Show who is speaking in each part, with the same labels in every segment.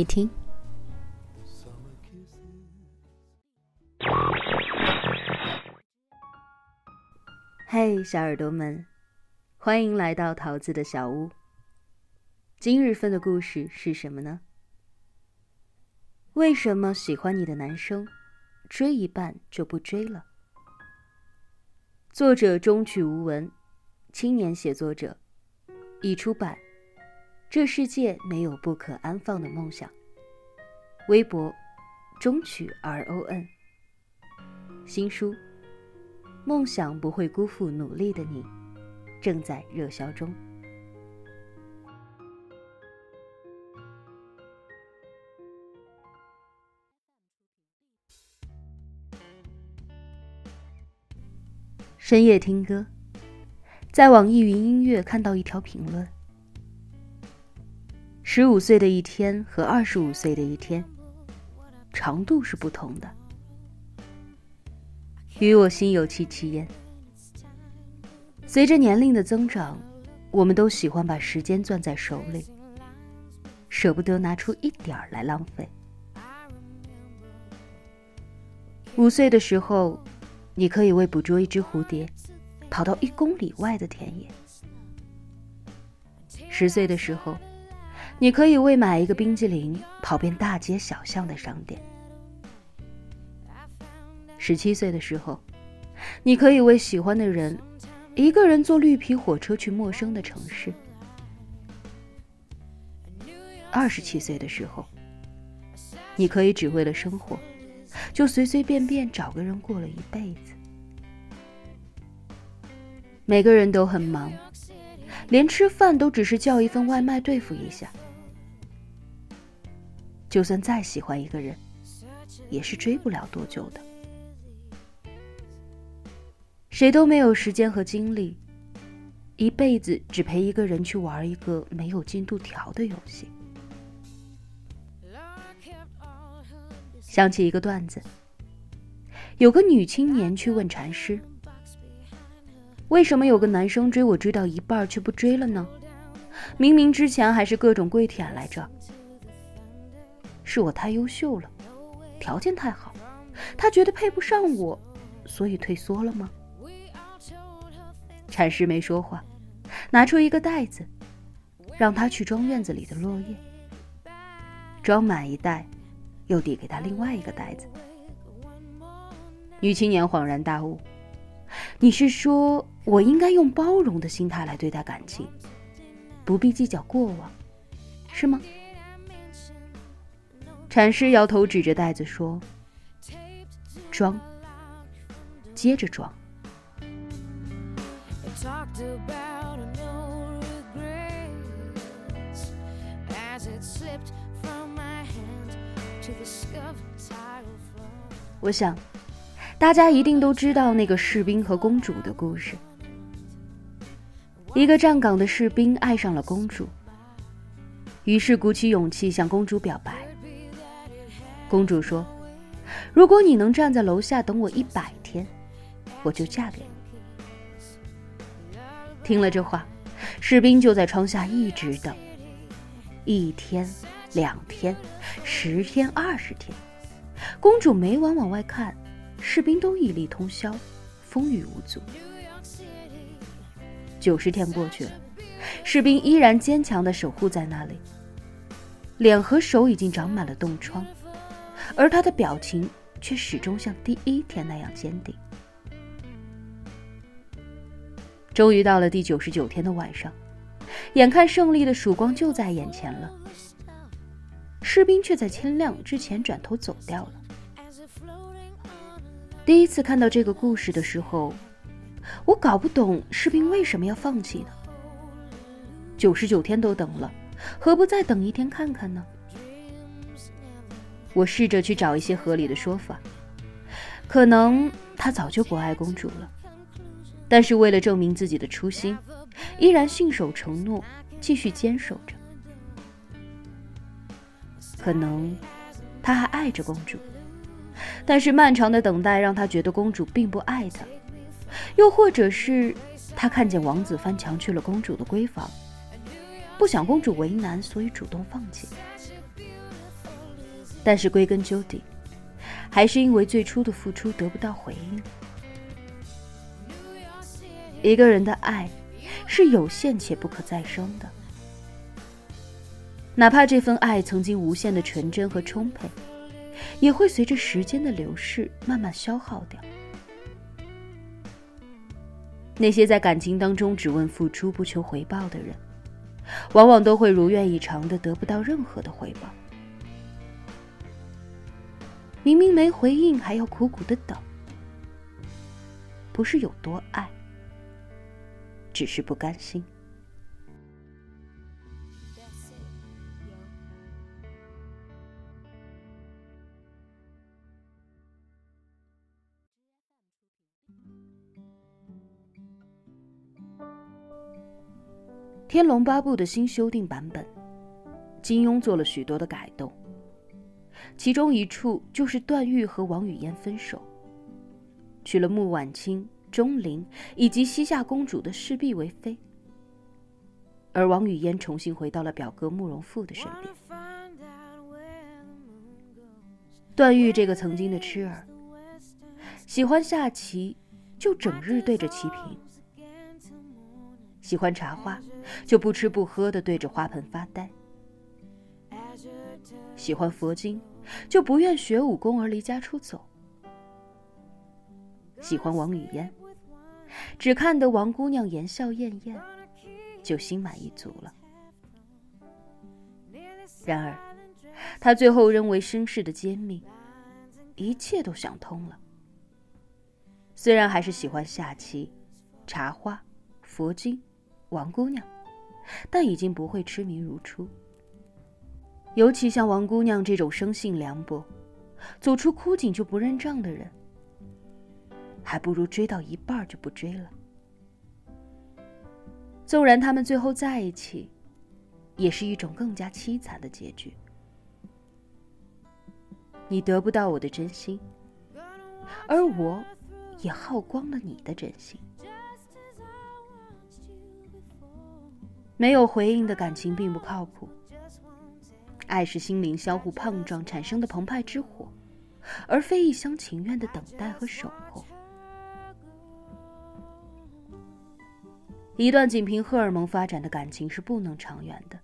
Speaker 1: 你听。嘿，小耳朵们，欢迎来到桃子的小屋。今日份的故事是什么呢？为什么喜欢你的男生，追一半就不追了？作者中曲无闻，青年写作者，已出版。这世界没有不可安放的梦想。微博，中曲 R O N。新书，梦想不会辜负努力的你，正在热销中。深夜听歌，在网易云音乐看到一条评论：十五岁的一天和二十五岁的一天，长度是不同的。与我心有戚戚焉。随着年龄的增长，我们都喜欢把时间攥在手里，舍不得拿出一点儿来浪费。五岁的时候。你可以为捕捉一只蝴蝶，跑到一公里外的田野。十岁的时候，你可以为买一个冰激凌跑遍大街小巷的商店。十七岁的时候，你可以为喜欢的人，一个人坐绿皮火车去陌生的城市。二十七岁的时候，你可以只为了生活。就随随便便找个人过了一辈子。每个人都很忙，连吃饭都只是叫一份外卖对付一下。就算再喜欢一个人，也是追不了多久的。谁都没有时间和精力，一辈子只陪一个人去玩一个没有进度条的游戏。想起一个段子，有个女青年去问禅师：“为什么有个男生追我追到一半却不追了呢？明明之前还是各种跪舔来着。是我太优秀了，条件太好，他觉得配不上我，所以退缩了吗？”禅师没说话，拿出一个袋子，让他去装院子里的落叶，装满一袋。又递给他另外一个袋子。女青年恍然大悟：“你是说我应该用包容的心态来对待感情，不必计较过往，是吗？”禅师摇头，指着袋子说：“装，接着装。”我想，大家一定都知道那个士兵和公主的故事。一个站岗的士兵爱上了公主，于是鼓起勇气向公主表白。公主说：“如果你能站在楼下等我一百天，我就嫁给你。”听了这话，士兵就在窗下一直等，一天。两天，十天，二十天，公主每晚往外看，士兵都屹立通宵，风雨无阻。九十天过去了，士兵依然坚强的守护在那里，脸和手已经长满了冻疮，而他的表情却始终像第一天那样坚定。终于到了第九十九天的晚上，眼看胜利的曙光就在眼前了。士兵却在天亮之前转头走掉了。第一次看到这个故事的时候，我搞不懂士兵为什么要放弃呢？九十九天都等了，何不再等一天看看呢？我试着去找一些合理的说法，可能他早就不爱公主了，但是为了证明自己的初心，依然信守承诺，继续坚守着。可能他还爱着公主，但是漫长的等待让他觉得公主并不爱他，又或者是他看见王子翻墙去了公主的闺房，不想公主为难，所以主动放弃。但是归根究底，还是因为最初的付出得不到回应。一个人的爱是有限且不可再生的，哪怕这份爱曾经无限的纯真和充沛，也会随着时间的流逝慢慢消耗掉。那些在感情当中只问付出不求回报的人，往往都会如愿以偿的得不到任何的回报。明明没回应，还要苦苦的等，不是有多爱，只是不甘心。《天龙八部》的新修订版本，金庸做了许多的改动。其中一处就是段誉和王语嫣分手，娶了穆婉清、钟灵以及西夏公主的侍婢为妃，而王语嫣重新回到了表哥慕容复的身边。段誉这个曾经的痴儿，喜欢下棋就整日对着棋屏。喜欢茶花，就不吃不喝的对着花盆发呆；喜欢佛经，就不愿学武功而离家出走；喜欢王语嫣，只看得王姑娘言笑晏晏，就心满意足了。然而，他最后认为身世的揭秘，一切都想通了。虽然还是喜欢下棋、茶花、佛经。王姑娘，但已经不会痴迷如初。尤其像王姑娘这种生性凉薄、走出枯井就不认账的人，还不如追到一半就不追了。纵然他们最后在一起，也是一种更加凄惨的结局。你得不到我的真心，而我也耗光了你的真心。没有回应的感情并不靠谱。爱是心灵相互碰撞产生的澎湃之火，而非一厢情愿的等待和守候。一段仅凭荷尔蒙发展的感情是不能长远的。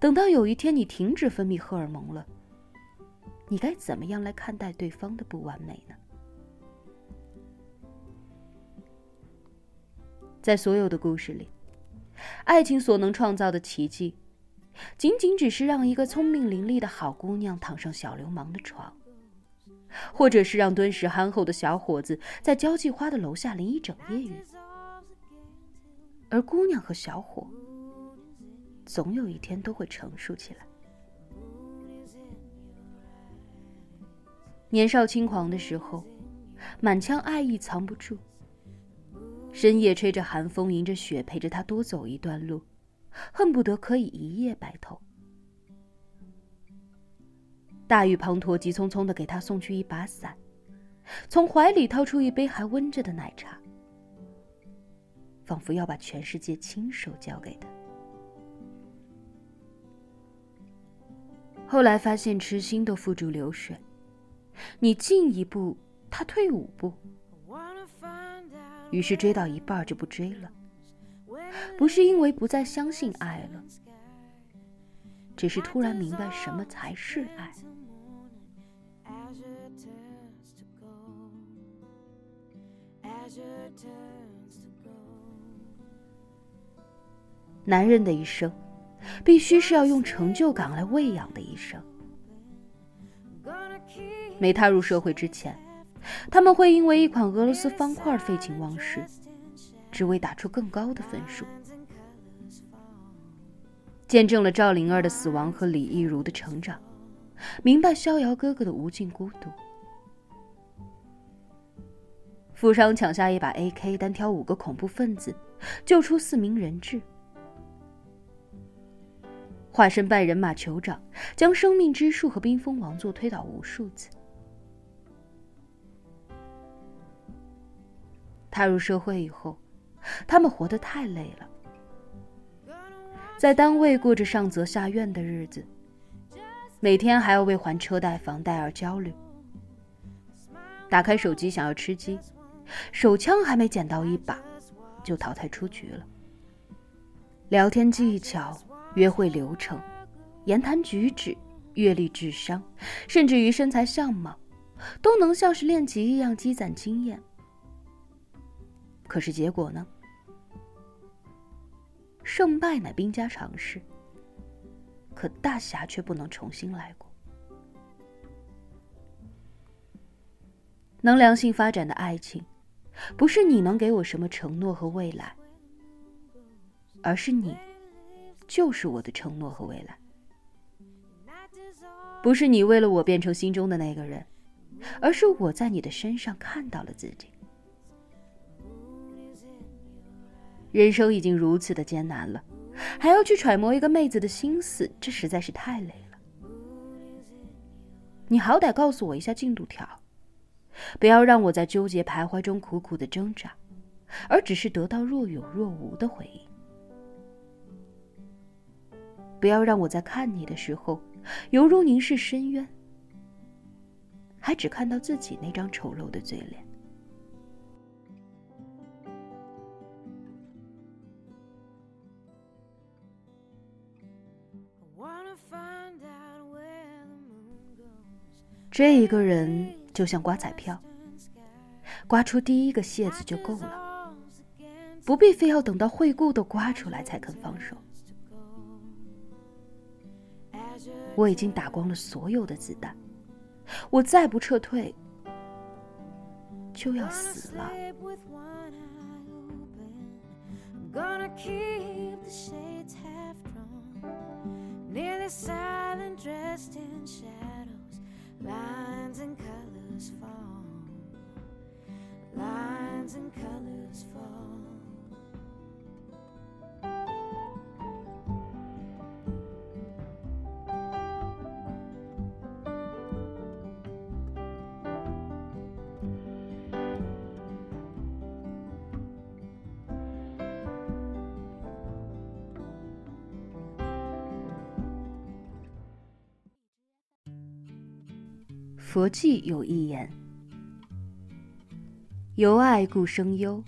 Speaker 1: 等到有一天你停止分泌荷尔蒙了，你该怎么样来看待对方的不完美呢？在所有的故事里。爱情所能创造的奇迹，仅仅只是让一个聪明伶俐的好姑娘躺上小流氓的床，或者是让敦实憨厚的小伙子在交际花的楼下淋一整夜雨。而姑娘和小伙，总有一天都会成熟起来。年少轻狂的时候，满腔爱意藏不住。深夜吹着寒风，迎着雪，陪着他多走一段路，恨不得可以一夜白头。大雨滂沱，急匆匆的给他送去一把伞，从怀里掏出一杯还温着的奶茶，仿佛要把全世界亲手交给他。后来发现痴心都付诸流水，你进一步，他退五步。于是追到一半就不追了，不是因为不再相信爱了，只是突然明白什么才是爱。男人的一生，必须是要用成就感来喂养的一生。没踏入社会之前。他们会因为一款俄罗斯方块废寝忘食，只为打出更高的分数。见证了赵灵儿的死亡和李亦如的成长，明白逍遥哥哥的无尽孤独。富商抢下一把 AK，单挑五个恐怖分子，救出四名人质。化身拜人马酋长，将生命之树和冰封王座推倒无数次。踏入社会以后，他们活得太累了，在单位过着上责下怨的日子，每天还要为还车贷、房贷而焦虑。打开手机想要吃鸡，手枪还没捡到一把，就淘汰出局了。聊天技巧、约会流程、言谈举止、阅历、智商，甚至于身材相貌，都能像是练级一样积攒经验。可是结果呢？胜败乃兵家常事，可大侠却不能重新来过。能良性发展的爱情，不是你能给我什么承诺和未来，而是你，就是我的承诺和未来。不是你为了我变成心中的那个人，而是我在你的身上看到了自己。人生已经如此的艰难了，还要去揣摩一个妹子的心思，这实在是太累了。你好歹告诉我一下进度条，不要让我在纠结徘徊中苦苦的挣扎，而只是得到若有若无的回应。不要让我在看你的时候，犹如凝视深渊，还只看到自己那张丑陋的嘴脸。追一个人就像刮彩票，刮出第一个蟹子就够了，不必非要等到惠顾都刮出来才肯放手。我已经打光了所有的子弹，我再不撤退就要死了。Lines and colors fall. Lines and colors fall 佛记有一言：“由爱故生忧，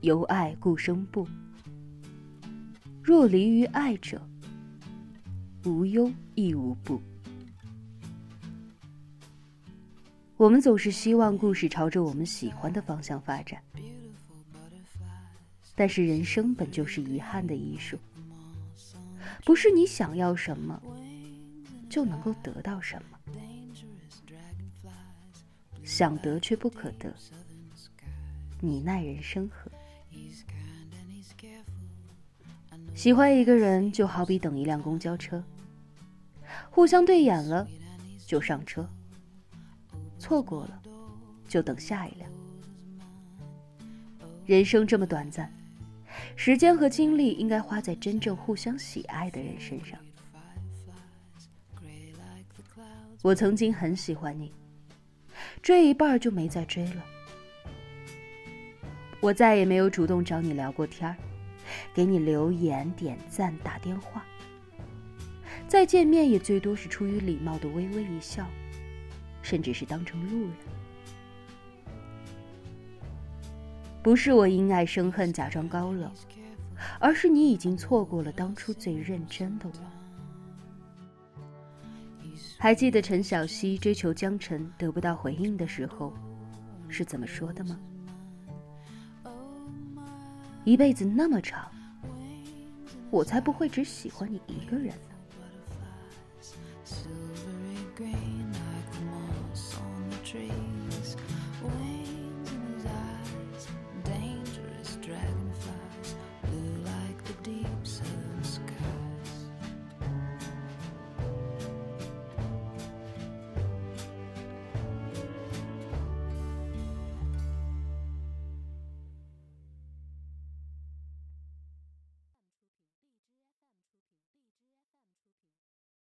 Speaker 1: 由爱故生怖。若离于爱者，无忧亦无怖。”我们总是希望故事朝着我们喜欢的方向发展，但是人生本就是遗憾的艺术，不是你想要什么就能够得到什么。想得却不可得，你奈人生何？喜欢一个人就好比等一辆公交车，互相对眼了就上车，错过了就等下一辆。人生这么短暂，时间和精力应该花在真正互相喜爱的人身上。我曾经很喜欢你。追一半就没再追了，我再也没有主动找你聊过天儿，给你留言、点赞、打电话。再见面也最多是出于礼貌的微微一笑，甚至是当成路人。不是我因爱生恨，假装高冷，而是你已经错过了当初最认真的我。还记得陈小希追求江辰得不到回应的时候，是怎么说的吗？一辈子那么长，我才不会只喜欢你一个人呢。